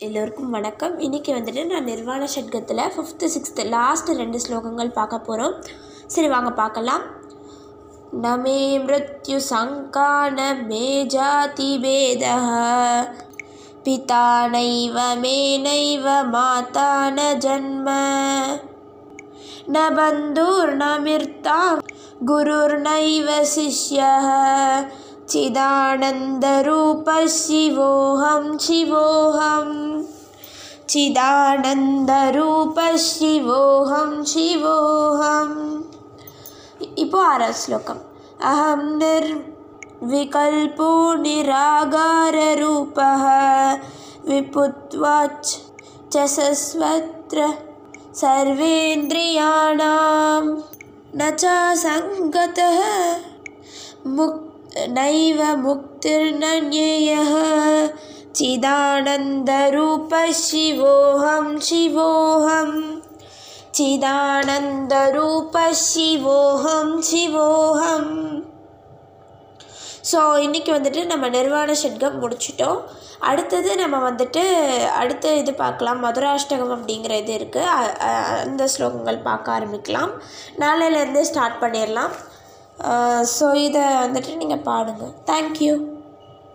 எல்லோருக்கும் வணக்கம். இன்றைக்கி வந்துட்டு நான் நிர்வாண ஷட்கத்தில் ஃபிஃப்த்து சிக்ஸ்த்து லாஸ்ட்டு ரெண்டு ஸ்லோகங்கள் பார்க்க போகிறோம் சரி வாங்க பார்க்கலாம். நமே மிருத்யு சங்கான நமே ஜாதி பேத பிதா நைவ மே நைவ மாதா ந ஜன்ம. ந பந்தூர் ந மிர்தா குருர் நைவ சிஷ்ய चिदानन्दरूपः शिवोऽहं शिवोऽहं चिदानन्दरूपः शिवोऽहं। शिवोऽहम् इपो आर श्लोकम्। अहं निर्विकल्पो निरागाररूपः विपुत्वाच् च सस्वत्र सर्वेन्द्रियाणां न च सङ्गतः मुक् नैव मुक्तिर्न ज्ञेयः चिदानन्दरूपः शिवोऽहं शिवोऽहम् சிதானந்தரூப சிவோஹம் சிவோஹம் ஸோ இன்றைக்கி வந்துட்டு நம்ம நிர்வாண ஷட்கம் முடிச்சிட்டோம் அடுத்தது நம்ம வந்துட்டு அடுத்த இது பார்க்கலாம் மதுராஷ்டகம் அப்படிங்கிற இது இருக்குது அந்த ஸ்லோகங்கள் பார்க்க ஆரம்பிக்கலாம் நாளையிலேருந்தே ஸ்டார்ட் பண்ணிடலாம் ஸோ இதை வந்துட்டு நீங்கள் பாடுங்க. தேங்க்யூ